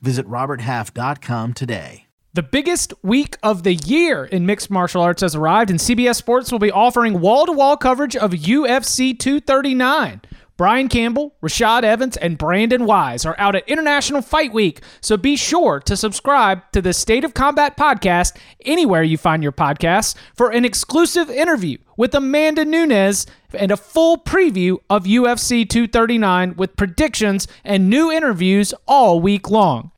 Visit RobertHalf.com today. The biggest week of the year in mixed martial arts has arrived, and CBS Sports will be offering wall to wall coverage of UFC 239. Brian Campbell, Rashad Evans, and Brandon Wise are out at International Fight Week, so be sure to subscribe to the State of Combat podcast anywhere you find your podcasts for an exclusive interview with Amanda Nunes and a full preview of UFC 239 with predictions and new interviews all week long.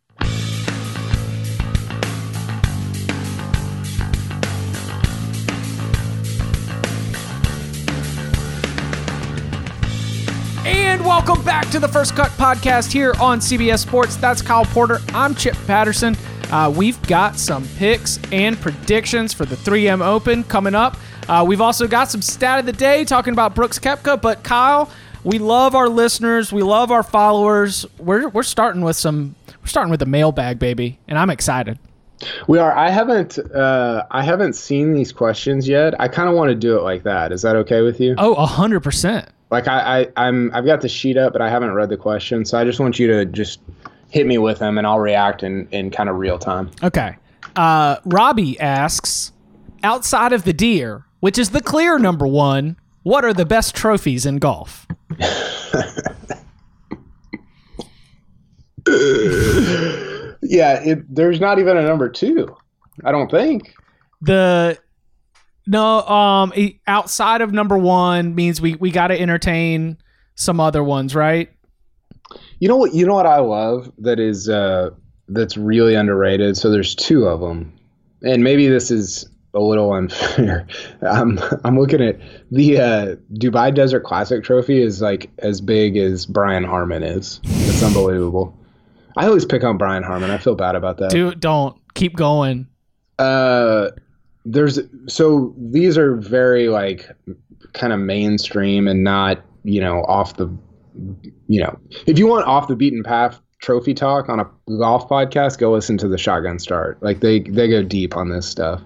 And welcome back to the First Cut Podcast here on CBS Sports. That's Kyle Porter. I'm Chip Patterson. Uh, we've got some picks and predictions for the 3M Open coming up. Uh, we've also got some stat of the day talking about Brooks Koepka. But Kyle, we love our listeners. We love our followers. We're, we're starting with some. We're starting with the mailbag, baby, and I'm excited. We are. I haven't. Uh, I haven't seen these questions yet. I kind of want to do it like that. Is that okay with you? Oh, hundred percent. Like I, I, I'm. I've got the sheet up, but I haven't read the question, so I just want you to just hit me with them, and I'll react in in kind of real time. Okay. Uh, Robbie asks, outside of the deer, which is the clear number one, what are the best trophies in golf? yeah, it, there's not even a number two. I don't think. The no, um, outside of number one means we we got to entertain some other ones, right? You know what? You know what I love that is uh, that's really underrated. So there's two of them, and maybe this is a little unfair. I'm I'm looking at the uh, Dubai Desert Classic trophy is like as big as Brian Harman is. It's unbelievable. I always pick on Brian Harman. I feel bad about that. Dude, don't keep going. Uh, there's so these are very like kind of mainstream and not you know off the you know if you want off the beaten path trophy talk on a golf podcast go listen to the shotgun start. Like they they go deep on this stuff.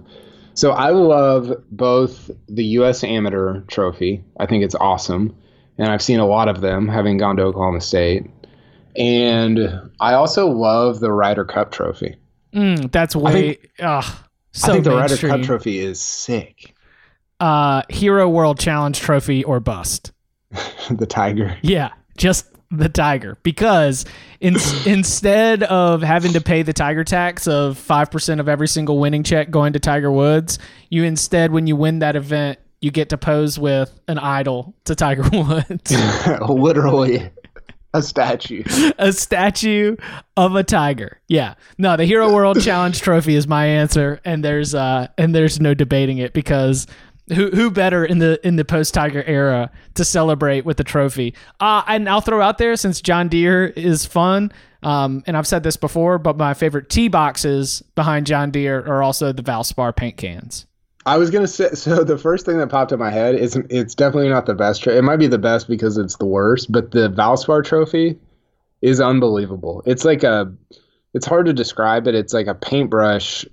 So i love both the us amateur trophy. I think it's awesome and i've seen a lot of them having gone to oklahoma state. And i also love the ryder cup trophy. Mm, that's way. think- ugh, so i think the ryder mainstream. cup trophy is sick Uh, Hero World Challenge trophy or bust. the tiger Yeah, just the tiger because in, instead of having to pay the tiger tax of 5% of every single winning check going to Tiger Woods, you instead when you win that event, you get to pose with an idol to Tiger Woods. literally a statue. a statue of a tiger. Yeah. No, the Hero World Challenge trophy is my answer and there's uh and there's no debating it because who who better in the in the post Tiger era to celebrate with the trophy? Uh and I'll throw out there since John Deere is fun. Um, and I've said this before, but my favorite tee boxes behind John Deere are also the Valspar paint cans. I was gonna say so. The first thing that popped in my head is it's definitely not the best. Tra- it might be the best because it's the worst, but the Valspar Trophy is unbelievable. It's like a, it's hard to describe it. It's like a paintbrush,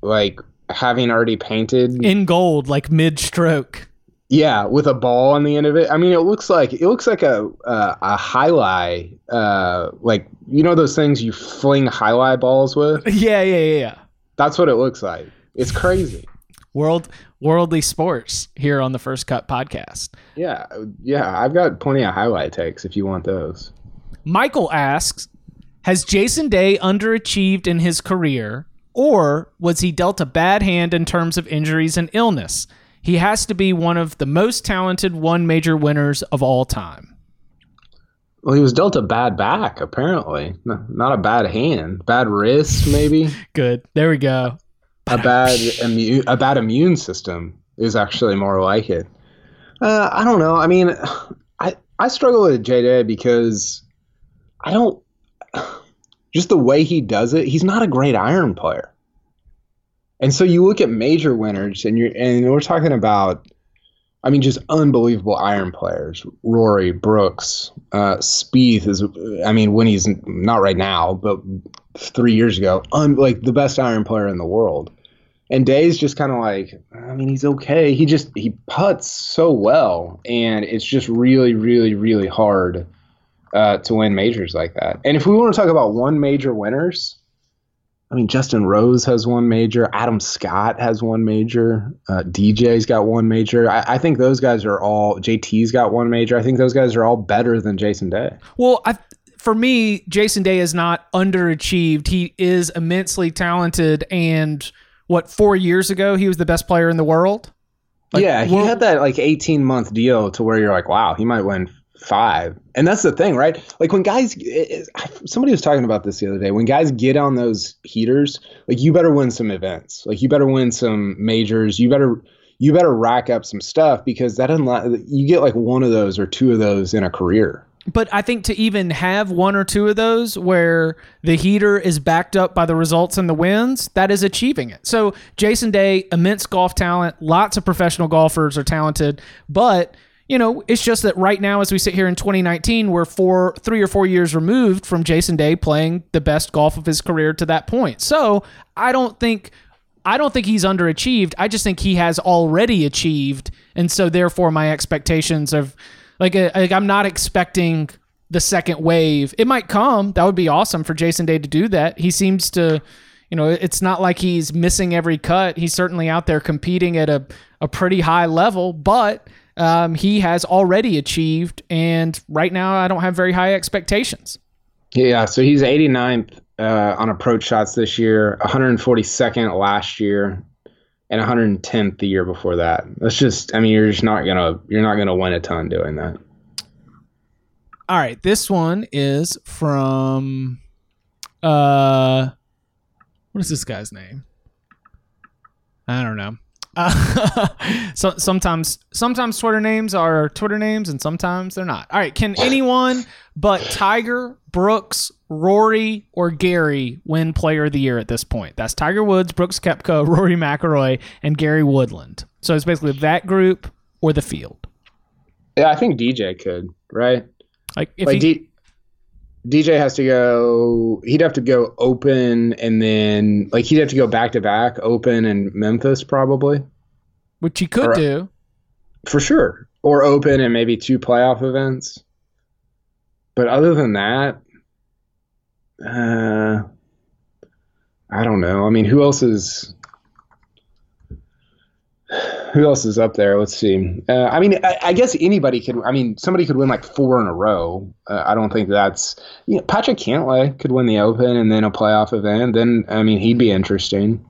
like having already painted. In gold, like mid stroke. Yeah, with a ball on the end of it. I mean, it looks like it looks like a uh, a highlight, uh, like you know those things you fling highlight balls with. Yeah, yeah, yeah, yeah. That's what it looks like. It's crazy. World worldly sports here on the First Cut podcast. Yeah, yeah. I've got plenty of highlight takes if you want those. Michael asks, has Jason Day underachieved in his career or was he dealt a bad hand in terms of injuries and illness? He has to be one of the most talented one major winners of all time. Well, he was dealt a bad back, apparently. Not a bad hand, bad wrist, maybe. Good. There we go. A bad immune, a bad immune system is actually more like it. Uh, I don't know. I mean, I I struggle with J Day because I don't just the way he does it. He's not a great iron player. And so you look at major winners, and you're and we're talking about, I mean, just unbelievable iron players. Rory Brooks, uh, Spieth is, I mean, when he's not right now, but three years ago, un, like the best iron player in the world. And Day's just kind of like, I mean, he's okay. He just he puts so well, and it's just really, really, really hard uh, to win majors like that. And if we want to talk about one major winners, I mean, Justin Rose has one major. Adam Scott has one major. Uh, DJ's got one major. I, I, think those guys are all. JT's got one major. I think those guys are all better than Jason Day. Well, I, for me, Jason Day is not underachieved. He is immensely talented. And what, four years ago, he was the best player in the world? Like, yeah, he had that like 18 month deal to where you're like, wow, he might win five. And that's the thing, right? Like when guys, somebody was talking about this the other day. When guys get on those heaters, like you better win some events. Like you better win some majors. You better you better rack up some stuff because that doesn't. You get like one of those or two of those in a career. But I think to even have one or two of those where the heater is backed up by the results and the wins, that is achieving it. So Jason Day, immense golf talent. Lots of professional golfers are talented, but you know, it's just that right now, as we sit here in 2019, we're four, three or four years removed from Jason Day playing the best golf of his career to that point. So I don't think, I don't think he's underachieved. I just think he has already achieved, and so therefore my expectations of, like, a, uh, like I'm not expecting the second wave. It might come. That would be awesome for Jason Day to do that. He seems to, you know, it's not like he's missing every cut. He's certainly out there competing at a, a pretty high level, but um, he has already achieved. And right now, I don't have very high expectations. Yeah, so he's 89th uh, on approach shots this year, 142nd last year, and 110th the year before that. That's just, I mean, you're just not gonna, you're not gonna win a ton doing that. All right, this one is from, uh, what is this guy's name? I don't know. Uh, so sometimes sometimes Twitter names are Twitter names and sometimes they're not. All right, can anyone but Tiger, Brooks, Rory, or Gary win Player of the Year at this point? That's Tiger Woods, Brooks Koepka, Rory McIlroy, and Gary Woodland. So it's basically that group or the field. Yeah, I think DJ could, right? Like if like he, D- DJ has to go. He'd have to go open and then like he'd have to go back to back open and Memphis probably, which he could or, uh, do for sure, or open and maybe two playoff events. But other than that, uh, I don't know. I mean, who else is who else is up there? Let's see. Uh, I mean, I, I, guess anybody could. I mean, somebody could win like four in a row. Uh, I don't think that's. You know, Patrick Cantlay could win the Open and then a playoff event. Then I mean, he'd be interesting.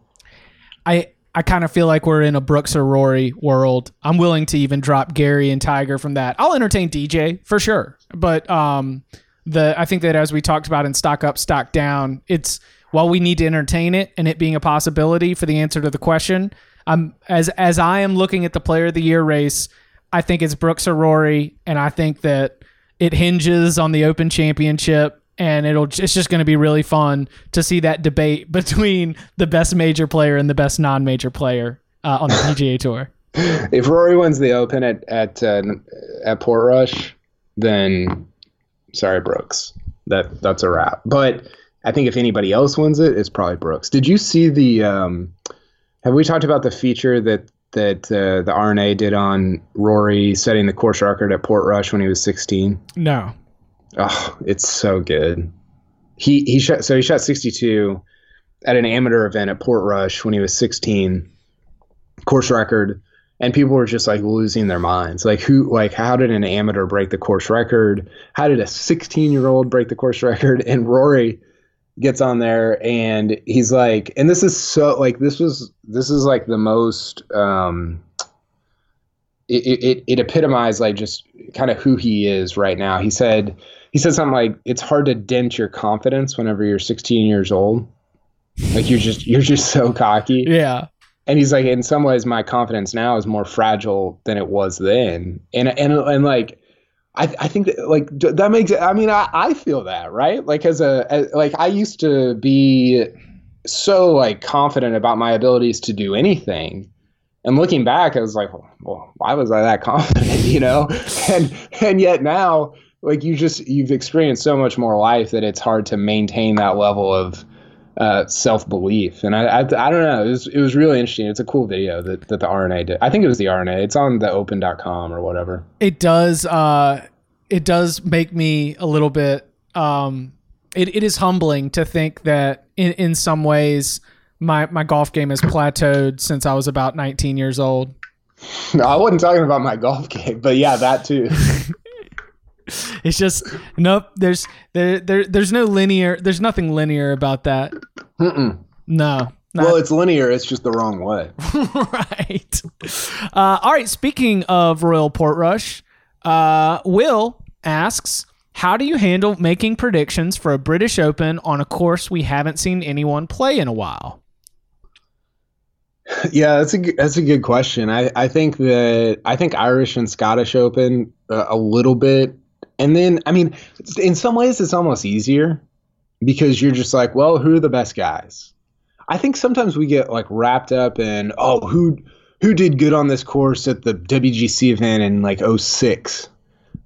I I kind of feel like we're in a Brooks or Rory world. I'm willing to even drop Gary and Tiger from that. I'll entertain DJ for sure, but um, the I think that as we talked about in stock up, stock down, it's while we need to entertain it and it being a possibility for the answer to the question I'm as as I am looking at the player of the year race, I think it's Brooks or Rory, and I think that it hinges on the Open Championship. And it'll it's just going to be really fun to see that debate between the best major player and the best non-major player uh, on the PGA Tour. If Rory wins the Open at at uh, at Portrush, then sorry Brooks, that that's a wrap. But I think if anybody else wins it, it's probably Brooks. Did you see the um, have we talked about the feature that that uh, the R&A did on Rory setting the course record at Portrush when he was 16? No. Oh, it's so good. He he shot so he shot 62 at an amateur event at Portrush when he was 16. Course record and people were just like losing their minds. Like who like how did an amateur break the course record? How did a 16-year-old break the course record? And Rory gets on there and he's like and this is so like this was this is like the most um it, it, it epitomized like just kind of who he is right now he said he said something like it's hard to dent your confidence whenever you're 16 years old like you're just you're just so cocky yeah and he's like in some ways my confidence now is more fragile than it was then and and and like I, I think that like that makes I mean I, I feel that right like as a as, like I used to be so like confident about my abilities to do anything. And looking back, I was like, well, why was I that confident, you know? and and yet now, like you just you've experienced so much more life that it's hard to maintain that level of uh, self belief. And I, I, I don't know. It was it was really interesting. It's a cool video that, that the R&A did. I think it was the R&A. It's on the open.com or whatever. It does. Uh, it does make me a little bit. Um, it, it is humbling to think that in in some ways my my golf game has plateaued since I was about 19 years old. No, I wasn't talking about my golf game, but yeah, that too. It's just nope. There's there there there's no linear. There's nothing linear about that. Mm-mm. No. not- Well, it's linear. It's just the wrong way. right. Uh, all right. Speaking of Royal Portrush, uh, Will asks, "How do you handle making predictions for a British Open on a course we haven't seen anyone play in a while?" Yeah, that's a that's a good question. I, I think that I think Irish and Scottish Open uh, a little bit, and then I mean, in some ways it's almost easier because you're just like, well, who are the best guys? I think sometimes we get like wrapped up in oh who who did good on this course at the WGC event in like 06.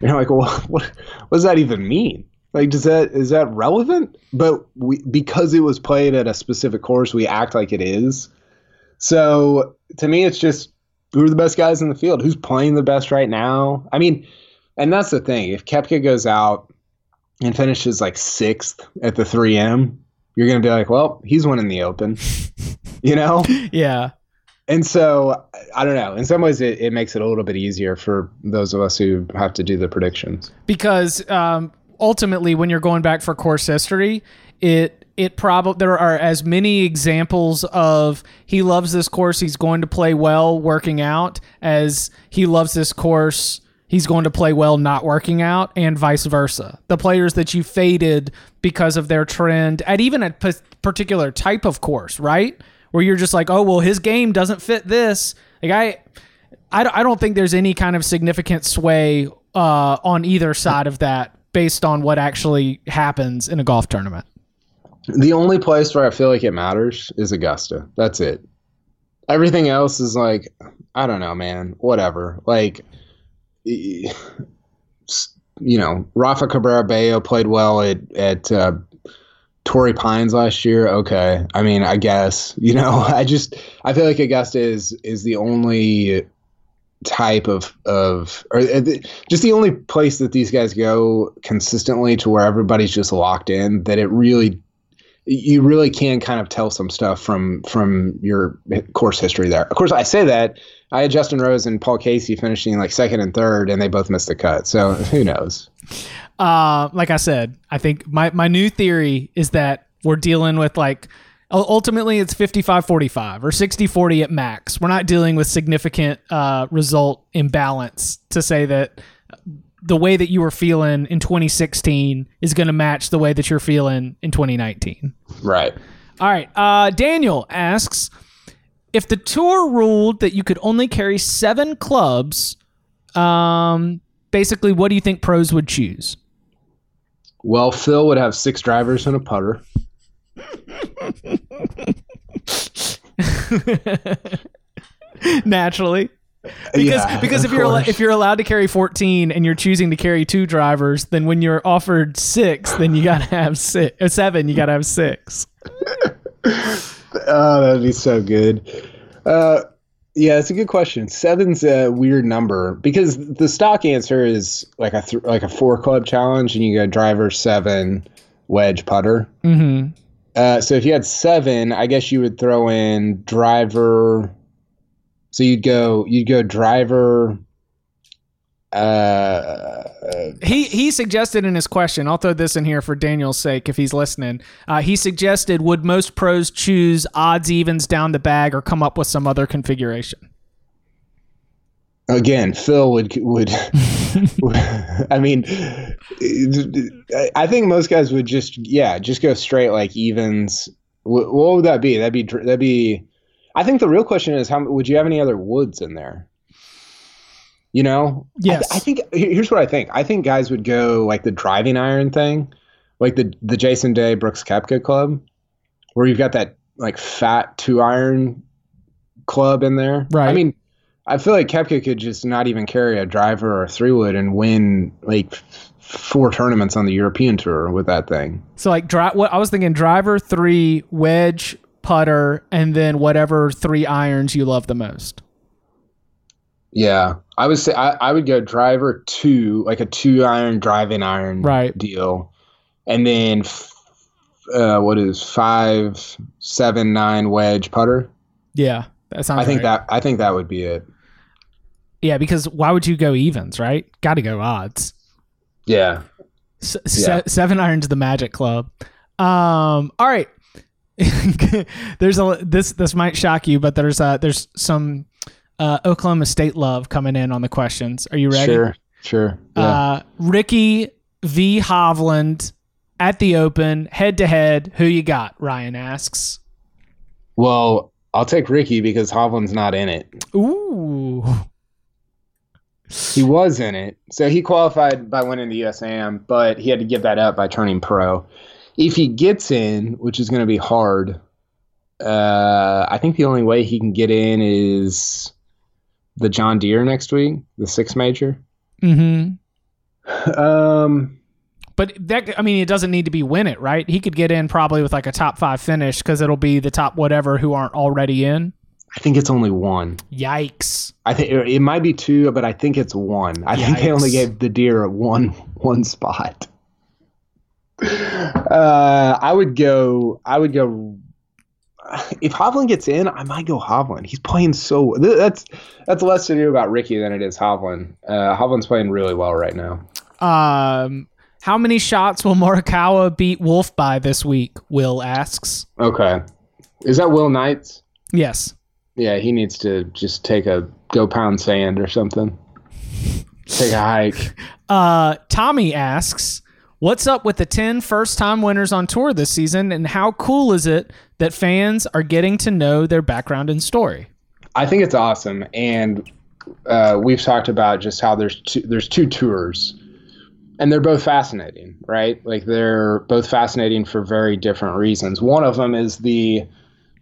You're like, well, what what does that even mean? Like, does that is that relevant? But we because it was played at a specific course, we act like it is. So to me, it's just who are the best guys in the field? Who's playing the best right now? I mean, and that's the thing. If Koepka goes out and finishes like sixth at the 3M, you're going to be like, well, he's winning the Open, you know? Yeah. And so I don't know. In some ways, it, it makes it a little bit easier for those of us who have to do the predictions. because um, ultimately when you're going back for course history it it probably there are as many examples of he loves this course he's going to play well working out as he loves this course he's going to play well not working out and vice versa the players that you faded because of their trend at even a p- particular type of course right where you're just like oh well his game doesn't fit this like i I don't- I don't think there's any kind of significant sway uh, on either side of that based on what actually happens in a golf tournament. The only place where I feel like it matters is Augusta. That's it. Everything else is like, I don't know, man. Whatever. Like, you know, Rafa Cabrera Bello played well at at uh, Torrey Pines last year. Okay, I mean, I guess you know. I just I feel like Augusta is is the only type of of or uh, just the only place that these guys go consistently to where everybody's just locked in that it really you really can kind of tell some stuff from from your course history there. Of course, I say that I had Justin Rose and Paul Casey finishing like second and third, and they both missed the cut. So who knows? Uh, like I said, I think my, my new theory is that we're dealing with like ultimately it's 55 45 or 60 40 at max. We're not dealing with significant uh, result imbalance to say that the way that you were feeling in 2016 is going to match the way that you're feeling in 2019. Right. All right. Uh, Daniel asks if the tour ruled that you could only carry seven clubs. Um, basically, what do you think pros would choose? Well, Phil would have six drivers and a putter. Naturally, because Yeah, because if you're if you're allowed to carry 14 and you're choosing to carry two drivers, then when you're offered six, then you gotta have six or seven. You gotta have six. Oh, that'd be so good. Uh, yeah, it's a good question. Seven's a weird number because the stock answer is like a th- like a four club challenge, and you go driver seven, wedge putter. Mm-hmm. Uh, so if you had seven, I guess you would throw in driver. So you'd go you'd go driver. Uh, He he suggested in his question. I'll throw this in here for Daniel's sake if he's listening. Uh, he suggested would most pros choose odds evens down the bag or come up with some other configuration? again, Phil would would. I mean, I think most guys would just yeah just go straight like evens. Wh- What would that be? That'd be that'd be. I think the real question is how would you have any other woods in there? You know, I th- Yes. I, think here's what I think. I think guys would go like the driving iron thing, like the the Jason Day Brooks Koepka club, where you've got that like fat two iron club in there. Right. I mean, I feel like Koepka could just not even carry a driver or a three wood and win like four tournaments on the European tour with that thing. So like dri- what I was thinking driver, three, wedge, putter, and then whatever three irons you love the most. Yeah, I would say I, I would go driver two, like a two iron driving iron Right. deal, and then f- uh, what is five, seven, nine wedge putter. Yeah. That sounds I think right. that I think that would be it. Yeah, because why would you go evens, right? Got to go odds. Yeah, S- Yeah. se- seven irons the Magic Club. Um, all right. there's a this this might shock you, but there's uh there's some uh, Oklahoma State love coming in on the questions. Are you ready? sure, sure. Yeah. Uh, Rickie v Hovland at the Open, head to head. Who you got? Ryan asks. well, I'll take Rickie because Hovland's not in it. Ooh. He was in it, so he qualified by winning the USAM, but he had to give that up by turning pro. If he gets in, which is going to be hard, uh, I think the only way he can get in is the John Deere next week, the six major. hmm Um, But that I mean, it doesn't need to be win it, right? He could get in probably with like a top five finish because it'll be the top whatever who aren't already in. I think it's only one. Yikes. I think it might be two, but I think it's one. I think they only gave the Deere one one spot. Uh, I would go. I would go. If Hovland gets in, I might go Hovland. He's playing so. That's that's less to do about Rickie than it is Hovland. Uh, Hovland's playing really well right now. Um, how many shots will Morikawa beat Wolff by this week? Will asks. Okay, is that Will Knights? Yes. Yeah, he needs to just take a go pound sand or something. Take a hike. Uh, Tommy asks, "What's up with the 10 first-time winners on tour this season, and how cool is it that fans are getting to know their background and story?" I think it's awesome, and uh, we've talked about just how there's two, there's two tours, and they're both fascinating, right? Like they're both fascinating for very different reasons. One of them is the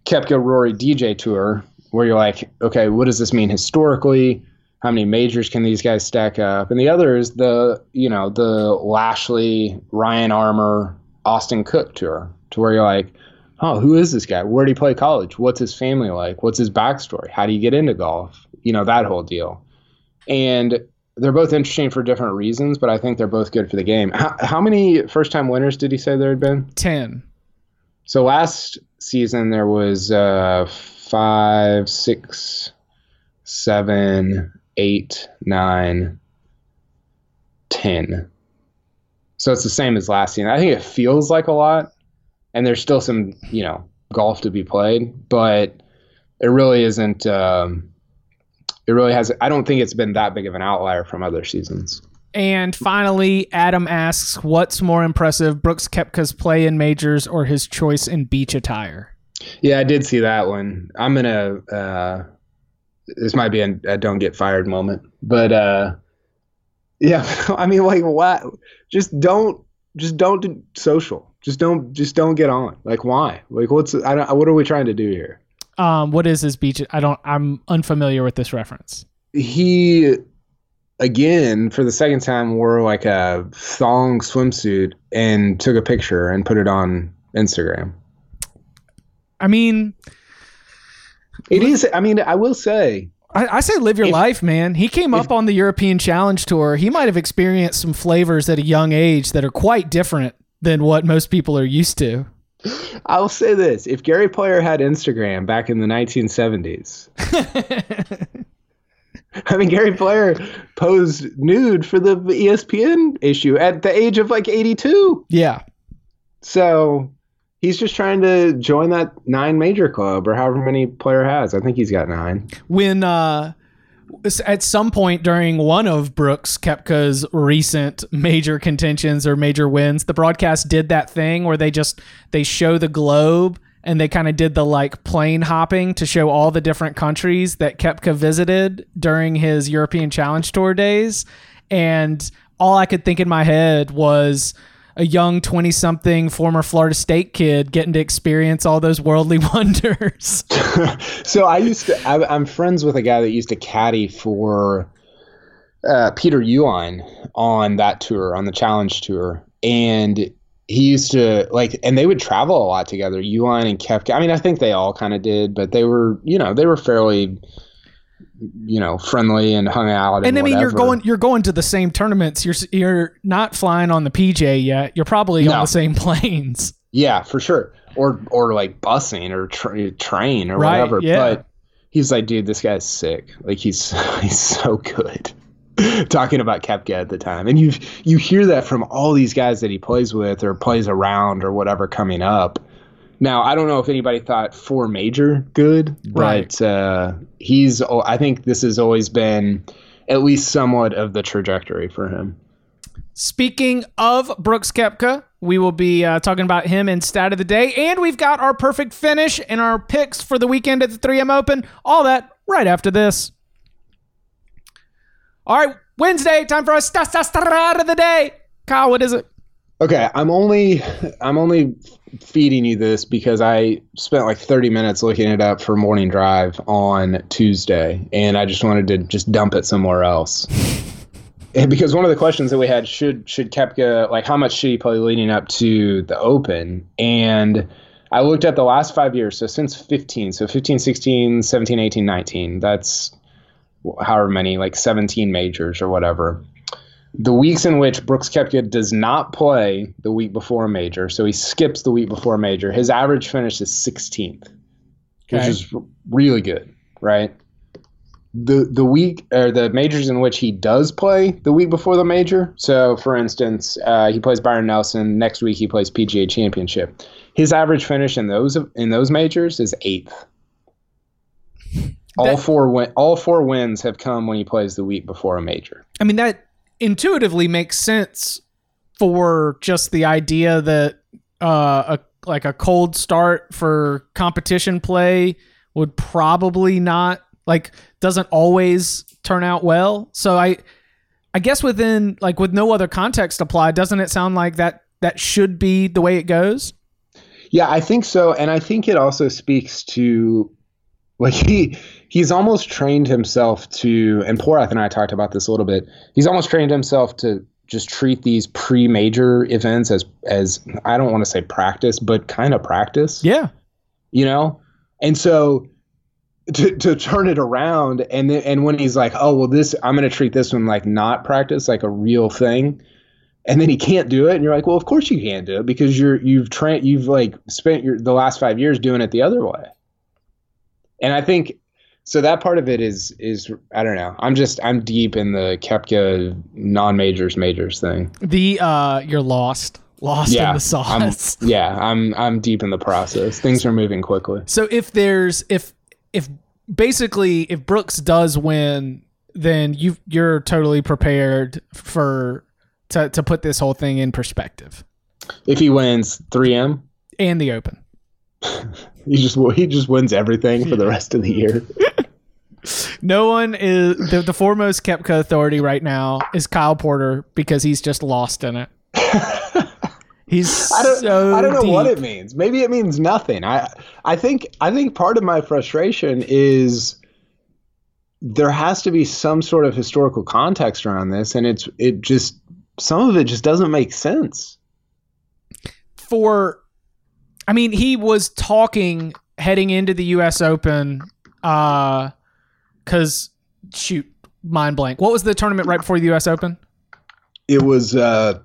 Koepka Rory DJ tour, where you're like, okay, what does this mean historically? How many majors can these guys stack up? And the other is the you know the Lashley, Ryan Armour, Austin Cook tour, to where you're like, oh, who is this guy? Where did he play college? What's his family like? What's his backstory? How do you get into golf? You know, that whole deal. And they're both interesting for different reasons, but I think they're both good for the game. How, how many first time winners did he say there had been? 10. So last season there was uh, five, six, seven, eight, nine, ten. So it's the same as last season. I think it feels like a lot, and there's still some, you know, golf to be played, but it really isn't. Um, it really has. I don't think it's been that big of an outlier from other seasons. And finally, Adam asks, "What's more impressive, Brooks Koepka's play in majors or his choice in beach attire?" Yeah, I did see that one. I'm gonna. Uh, this might be a, a don't get fired moment, but uh, yeah, I mean, like, why? Just don't, just don't do social. Just don't, just don't get on. Like, why? Like, what's? I don't. What are we trying to do here? Um, what is his beach? I don't. I'm unfamiliar with this reference. He, again, for the second time, wore like a thong swimsuit and took a picture and put it on Instagram. I mean, It is. I mean, I will say, I, I say live your If- life, man. He came up on the European Challenge Tour. He might have experienced some flavors at a young age that are quite different than what most people are used to. I'll say this: if Gary Player had Instagram back in the 1970s, I mean, Gary Player posed nude for the ESPN issue at the age of like 82. yeah. So he's just trying to join that nine major club or however many Player has. I think he's got nine. when uh at some point during one of Brooks Koepka's recent major contentions or major wins, the broadcast did that thing where they just they show the globe and they kind of did the like plane hopping to show all the different countries that Koepka visited during his European Challenge Tour days. And all I could think in my head was a young 20 something former Florida State kid getting to experience all those worldly wonders. so I used to, I, I'm friends with a guy that used to caddy for uh, Peter Uihlein on that tour, on the Challenge Tour. And he used to like, and they would travel a lot together, Uihlein and Koepka. I mean, I think they all kind of did, but they were, you know, they were fairly you know friendly and hung out and, and I mean whatever. you're going you're going to the same tournaments. You're you're not flying on the PJ yet. You're probably No. on the same planes. Yeah for sure. Or or like busing or tra- train or Right, whatever. yeah. but he's like dude this guy's sick. Like he's he's so good. Talking about Koepka at the time. And you you hear that from all these guys that he plays with or plays around or whatever coming up now I don't know if anybody thought four major good but uh, he's I think this has always been at least somewhat of the trajectory for him Speaking of Brooks Koepka, we will be uh, talking about him in stat of the day, and we've got our perfect finish and our picks for the weekend at the 3M Open. All that right after this. All right, Wednesday, time for our stat stat stat of the day. Kyle, what is it? Okay, I'm only I'm only feeding you this because I spent like 30 minutes looking it up for morning drive on Tuesday, and I just wanted to just dump it somewhere else. And because one of the questions that we had should should Koepka like how much should he play leading up to the Open, and I looked at the last five years, so since 15, so 15, 16, 17, 18, 19. That's however many, like 17 majors or whatever the weeks in which Brooks Koepka does not play the week before a major, so he skips the week before a major, his average finish is 16th, which is really good, right? The the week or the majors in which he does play the week before the major. So, for instance, uh, he plays Byron Nelson. Next week he plays PGA Championship. His average finish in those in those majors is eighth. All That- four win, all four wins have come when he plays the week before a major. I mean, that intuitively makes sense for just the idea that uh, a like a cold start for competition play would probably not like doesn't always turn out well. So I I guess within like with no other context applied, doesn't it sound like that that should be the way it goes? Yeah, I think so, and I think it also speaks to like he he's almost trained himself to and Porath and I talked about this a little bit. He's almost trained himself to just treat these pre-major events as as I don't want to say practice, but kind of practice. Yeah. You know? And so to, to turn it around and then, and when he's like, "Oh, well this I'm going to treat this one like not practice, like a real thing." and then he can't do it and you're like well of course you can't do it because you're you've trained you've like spent your the last five years doing it the other way and i think so that part of it is is i don't know. I'm just i'm deep in the koepka non-majors majors thing. The uh you're lost. Lost in the I'm, yeah i'm i'm deep in the process. Things are moving quickly. So if there's if if basically if Brooks does win, then you you're totally prepared for to to put this whole thing in perspective. If he wins 3m and the Open. he just he just wins everything for the rest of the year No one is the, the foremost Koepka authority right now is Kyle Porter because he's just lost in it. He's I don't, so I don't know deep. what it means. Maybe it means nothing. I I think I think part of my frustration is there has to be some sort of historical context around this, and it's it just some of it just doesn't make sense. for I mean, he was talking heading into the US Open uh cuz shoot, mind blank. What was the tournament right before the US Open? It was uh,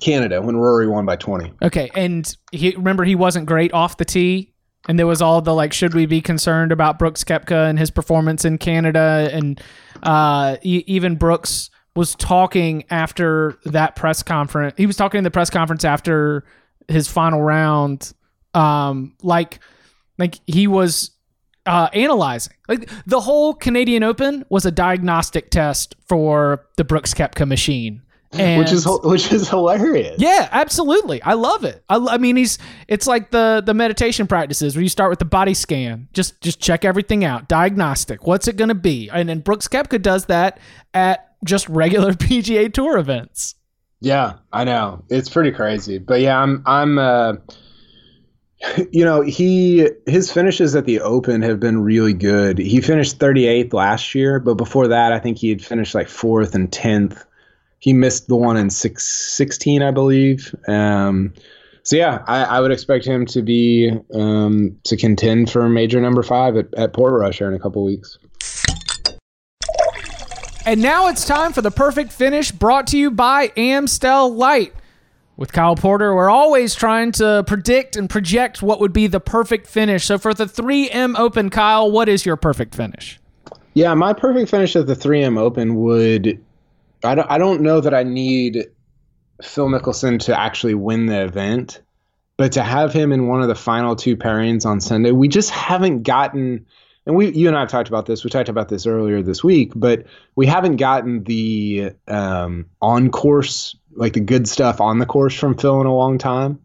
Canada when Rory won by twenty. Okay, and he remember he wasn't great off the tee and there was all the like should we be concerned about Brooks Koepka and his performance in Canada and uh e- even Brooks was talking after that press conference. He was talking in the press conference after his final round um like like he was uh, analyzing like the whole Canadian Open was a diagnostic test for the Brooks Koepka machine, and which is which is hilarious. yeah, absolutely. I love it. I, I mean, he's it's like the the meditation practices where you start with the body scan, just just check everything out, diagnostic. What's it going to be? And then Brooks Koepka does that at just regular PGA Tour events. Yeah, I know. It's pretty crazy. But yeah, I'm I'm uh you know, he his finishes at the Open have been really good. He finished 38th last year, but before that I think he had finished like 4th and 10th. He missed the one in six, 16, I believe. Um so yeah, I, I would expect him to be um, to contend for major number five at, at Portrush here in a couple weeks. And now it's time for the perfect finish brought to you by Amstel Light. With Kyle Porter, we're always trying to predict and project what would be the perfect finish. So for the 3M Open, Kyle, what is your perfect finish? Yeah, my perfect finish at the 3M Open would. I don't, I don't know that I need Phil Mickelson to actually win the event, but to have him in one of the final two pairings on Sunday, we just haven't gotten. And we, you and I have talked about this. We talked about this earlier this week, but we haven't gotten the um, on course, like the good stuff on the course from Phil in a long time.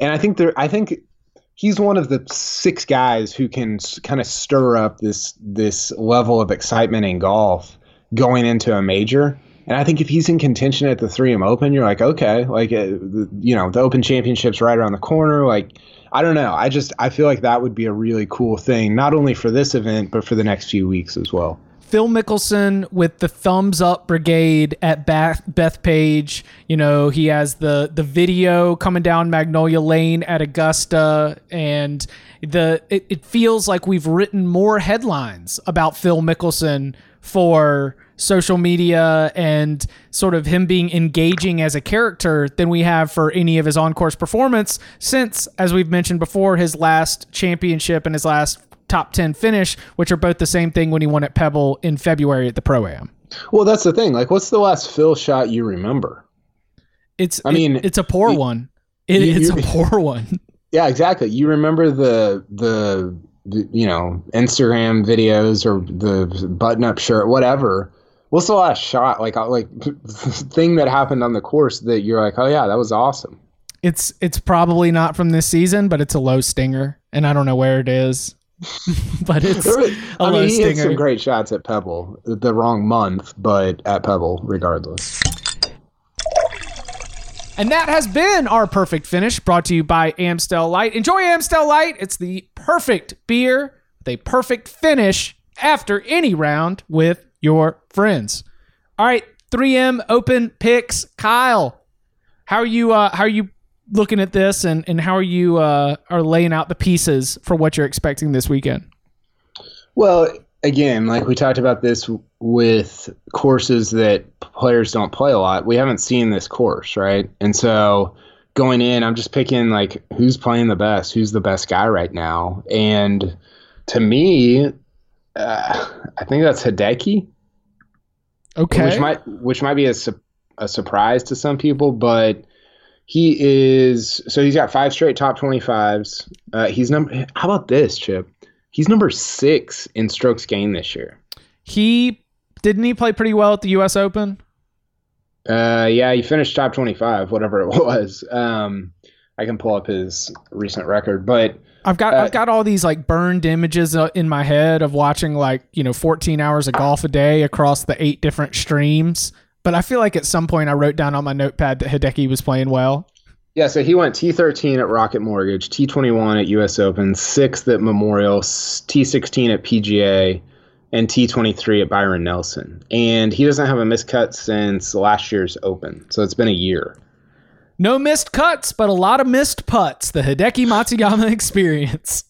And I think there, I think he's one of the six guys who can kind of stir up this this level of excitement in golf going into a major. And I think if he's in contention at the 3M Open, you're like, okay, like, uh, you know, the Open Championship's right around the corner. Like, I don't know. I just, I feel like that would be a really cool thing, not only for this event, but for the next few weeks as well. Phil Mickelson with the thumbs up brigade at Bethpage. You know, he has the the video coming down Magnolia Lane at Augusta, and the it, it feels like we've written more headlines about Phil Mickelson for social media and sort of him being engaging as a character than we have for any of his on-course performance since as we've mentioned before his last championship and his last top 10 finish which are both the same thing when he won at Pebble in February at the Pro Am. Well, that's the thing. Like what's the last Phil shot you remember? It's I mean, it's a poor you, one. It, you, it's you, a poor one. Yeah, exactly. You remember the the you know Instagram videos or the button up shirt, whatever what's the last shot like uh, like thing that happened on the course that you're like oh yeah that was awesome it's it's probably not from this season but it's a low stinger and i don't know where it is but it's was, a I low mean, he stinger. had some great shots at pebble the wrong month but at pebble regardless and that has been our perfect finish brought to you by Amstel Light. Enjoy Amstel Light. It's the perfect beer with a perfect finish after any round with your friends. All right, 3M open picks. Kyle, how are you? Uh, how are you looking at this, and and how are you uh, are laying out the pieces for what you're expecting this weekend? Well, again, like we talked about this with courses that players don't play a lot. We haven't seen this course, right? And so going in, I'm just picking like who's playing the best, who's the best guy right now, and to me, uh, I think that's Hideki. Okay. Which might which might be a, su- a surprise to some people, but he is so he's got five straight top 25s. Uh, he's number How about this, Chip? He's number 6 in strokes gained this year. He didn't he play pretty well at the US Open? Uh yeah, he finished top 25, whatever it was. Um I can pull up his recent record, but I've got uh, I've got all these like burned images uh, in my head of watching like you know 14 hours of golf a day across the eight different streams. But I feel like at some point I wrote down on my notepad that Hideki was playing well. Yeah, so he went T13 at Rocket Mortgage, T21 at U.S. Open, sixth at Memorial, T16 at PGA, and T23 at Byron Nelson. And he doesn't have a miscut since last year's Open, so it's been a year. No missed cuts, but a lot of missed putts. The Hideki Matsuyama experience.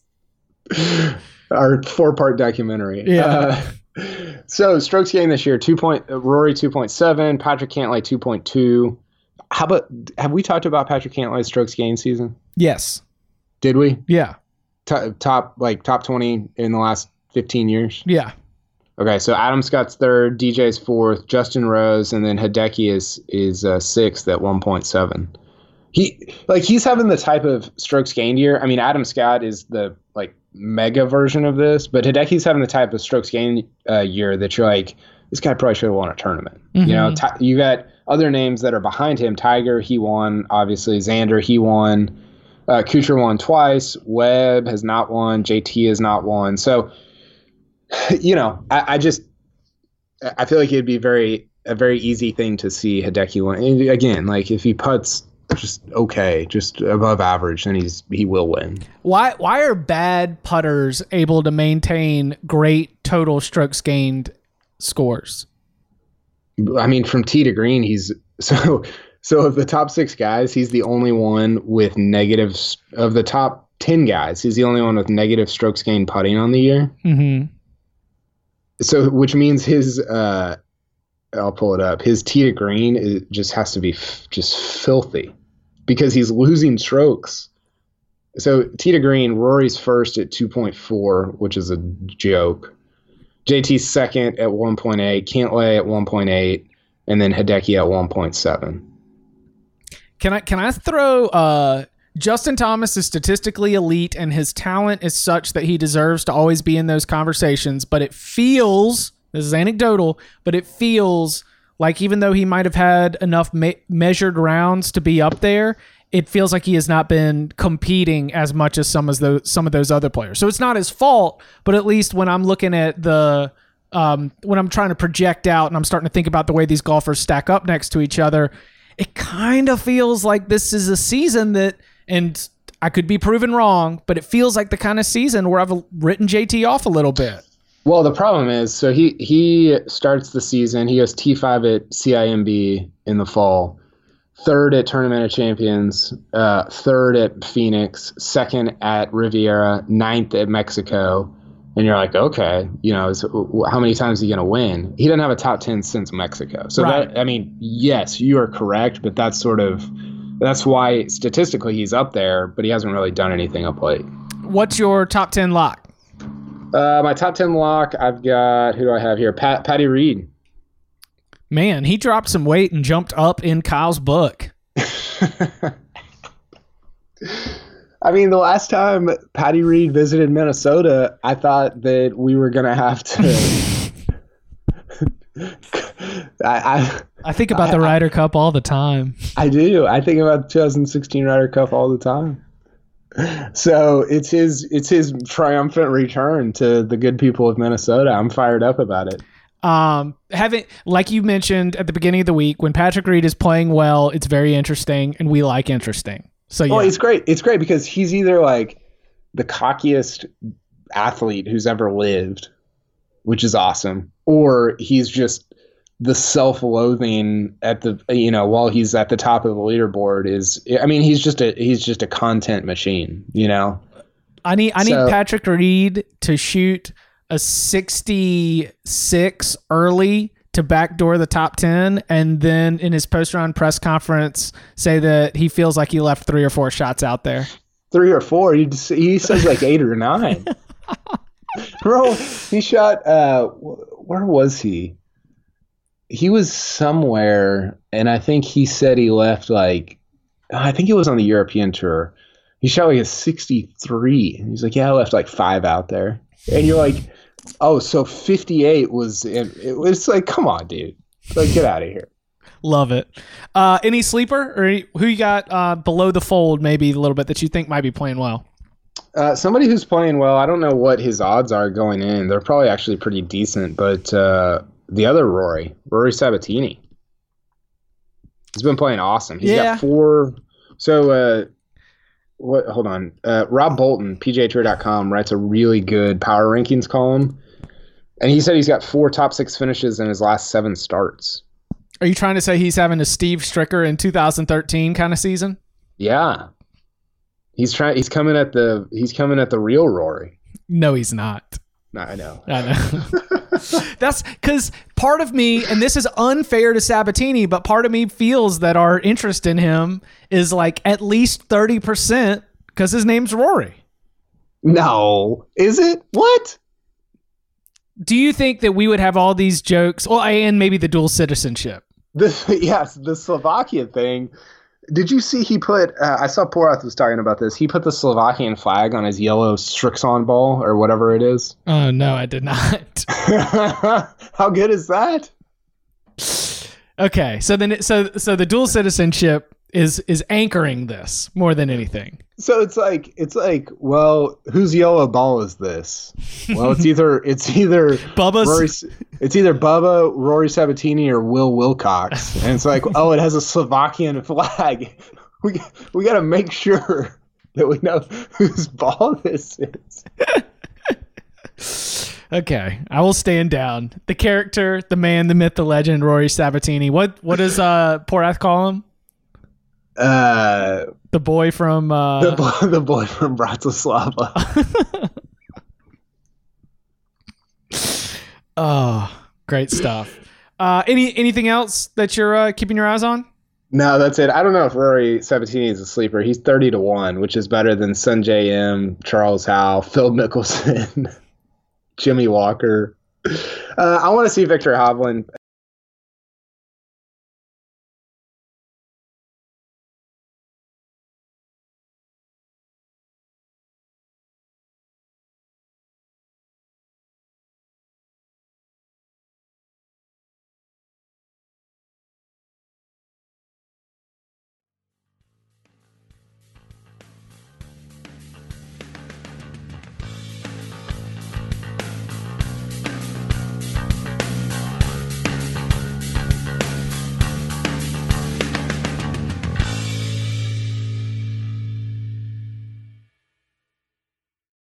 Our four-part documentary. Yeah. Uh, so strokes gained this year: two point Rory two point seven, Patrick Cantlay two point two. How about have we talked about Patrick Cantlay's strokes gained season? Yes. Did we? Yeah. T- top like top twenty in the last fifteen years. Yeah. Okay, so Adam Scott's third, DJ's fourth, Justin Rose, and then Hideki is is uh, sixth at one point seven. He like he's having the type of strokes gained year. I mean, Adam Scott is the like mega version of this, but Hideki's having the type of strokes gained uh, year that you're like, this guy probably should have won a tournament. Mm-hmm. You know, t- you got other names that are behind him. Tiger, he won. Obviously, Xander, he won. Uh, Kuchar won twice. Webb has not won. JT has not won. So you know, I, I just I feel like it'd be very a very easy thing to see Hideki win. And again, like if he puts just okay, just above average, then he's he will win. Why why are bad putters able to maintain great total strokes gained scores? I mean, from tee to green, he's so so of the top six guys, he's the only one with negatives. Of the top ten guys, he's the only one with negative strokes gained putting on the year. Mm-hmm. So, which means his uh, I'll pull it up. His tee to green is, just has to be f- just filthy because he's losing strokes. So tee to green, Rory's first at 2.4, which is a joke. JT's second at 1.8, Cantlay at 1.8, and then Hideki at 1.7. Can I can I throw uh Justin Thomas is statistically elite and his talent is such that he deserves to always be in those conversations, but it feels this is anecdotal, but it feels like even though he might have had enough me- measured rounds to be up there, it feels like he has not been competing as much as some of those some of those other players. So it's not his fault, but at least when I'm looking at the um, when I'm trying to project out and I'm starting to think about the way these golfers stack up next to each other, it kind of feels like this is a season that, and I could be proven wrong, but it feels like the kind of season where I've written JT off a little bit. Well, the problem is, so he he starts the season. He goes T five at CIMB in the fall, third at Tournament of Champions, uh, third at Phoenix, second at Riviera, ninth at Mexico, and you're like, okay, you know, so how many times is he going to win? He didn't have a top ten since Mexico. So Right. that I mean, yes, you are correct, but that's sort of that's why statistically he's up there, but he hasn't really done anything up late. What's your top 10 lock? Uh, my top ten lock, I've got who do I have here? Pat Patty Reed. Man, he dropped some weight and jumped up in Kyle's book. I mean, the last time Patty Reed visited Minnesota, I thought that we were gonna have to. I, I think about the Ryder Cup all the time. I I do. I think about the 2016 Ryder Cup all the time. So it's his it's his triumphant return to the good people of Minnesota. I'm fired up about it. Um, having like you mentioned at the beginning of the week, when Patrick Reed is playing well, it's very interesting, and we like interesting. So yeah, Well, it's great. It's great because he's either like the cockiest athlete who's ever lived, which is awesome, or he's just the self-loathing at the you know while he's at the top of the leaderboard is I mean he's just a he's just a content machine, you know. I need I need Patrick Reed to shoot a 66 early to backdoor the top 10 and then in his post round press conference say that he feels like he left three or four shots out there. Three or four, he he says like eight or nine. Bro, he shot. Uh, where was he? He was somewhere, and I think he said he left like. I think it was on the European tour. He shot like a 63. And he's like, "Yeah, I left like five out there." And you're like, "Oh, so 58 was." It, it was like, come on, dude. Like, get out of here. Love it. Uh, any sleeper or any, who you got uh, below the fold maybe a little bit that you think might be playing well? Uh, somebody who's playing well. I don't know what his odds are going in. They're probably actually pretty decent. But uh, the other Rory, Rory Sabbatini, he's been playing awesome. He's Yeah. got four. So, uh, what? Hold on. Uh, Rob Bolton, PGAtour.com, writes a really good power rankings column, and he said he's got four top six finishes in his last seven starts. Are you trying to say he's having a Steve Stricker in 2013 kind of season? Yeah, he's trying. He's coming at the. He's coming at the real Rory. No, he's not. No, I know. I know. That's because part of me, and this is unfair to Sabbatini, but part of me feels that our interest in him is like at least 30% because his name's Rory. No, is it? What? Do you think that we would have all these jokes? Well, I and maybe the dual citizenship. Yes, the Slovakia thing. Did you see he put? Uh, I saw Porath was talking about this. He put the Slovakian flag on his yellow Srixon ball or whatever it is. Oh, no, I did not. How good is that? okay. So then, it, so, so the dual citizenship is, is anchoring this more than anything. So it's like it's like well whose yellow ball is this well it's either it's either Bubba's. Rory, it's either Bubba, Rory Sabbatini, or Will Wilcox, and it's like, oh, it has a Slovakian flag. We we got to make sure that we know whose ball this is. Okay, I will stand down. The character, the man, the myth, the legend, Rory Sabbatini. What what does uh Porath call him? Uh, The boy from uh the boy, the boy from Bratislava. Oh, great stuff. Uh any anything else that you're uh, keeping your eyes on? No, that's it. I don't know if Rory Sabbatini is a sleeper. He's thirty to one, which is better than Sungjae Im, Charles Howe, Phil Mickelson, Jimmy Walker. Uh, I want to see Viktor Hovland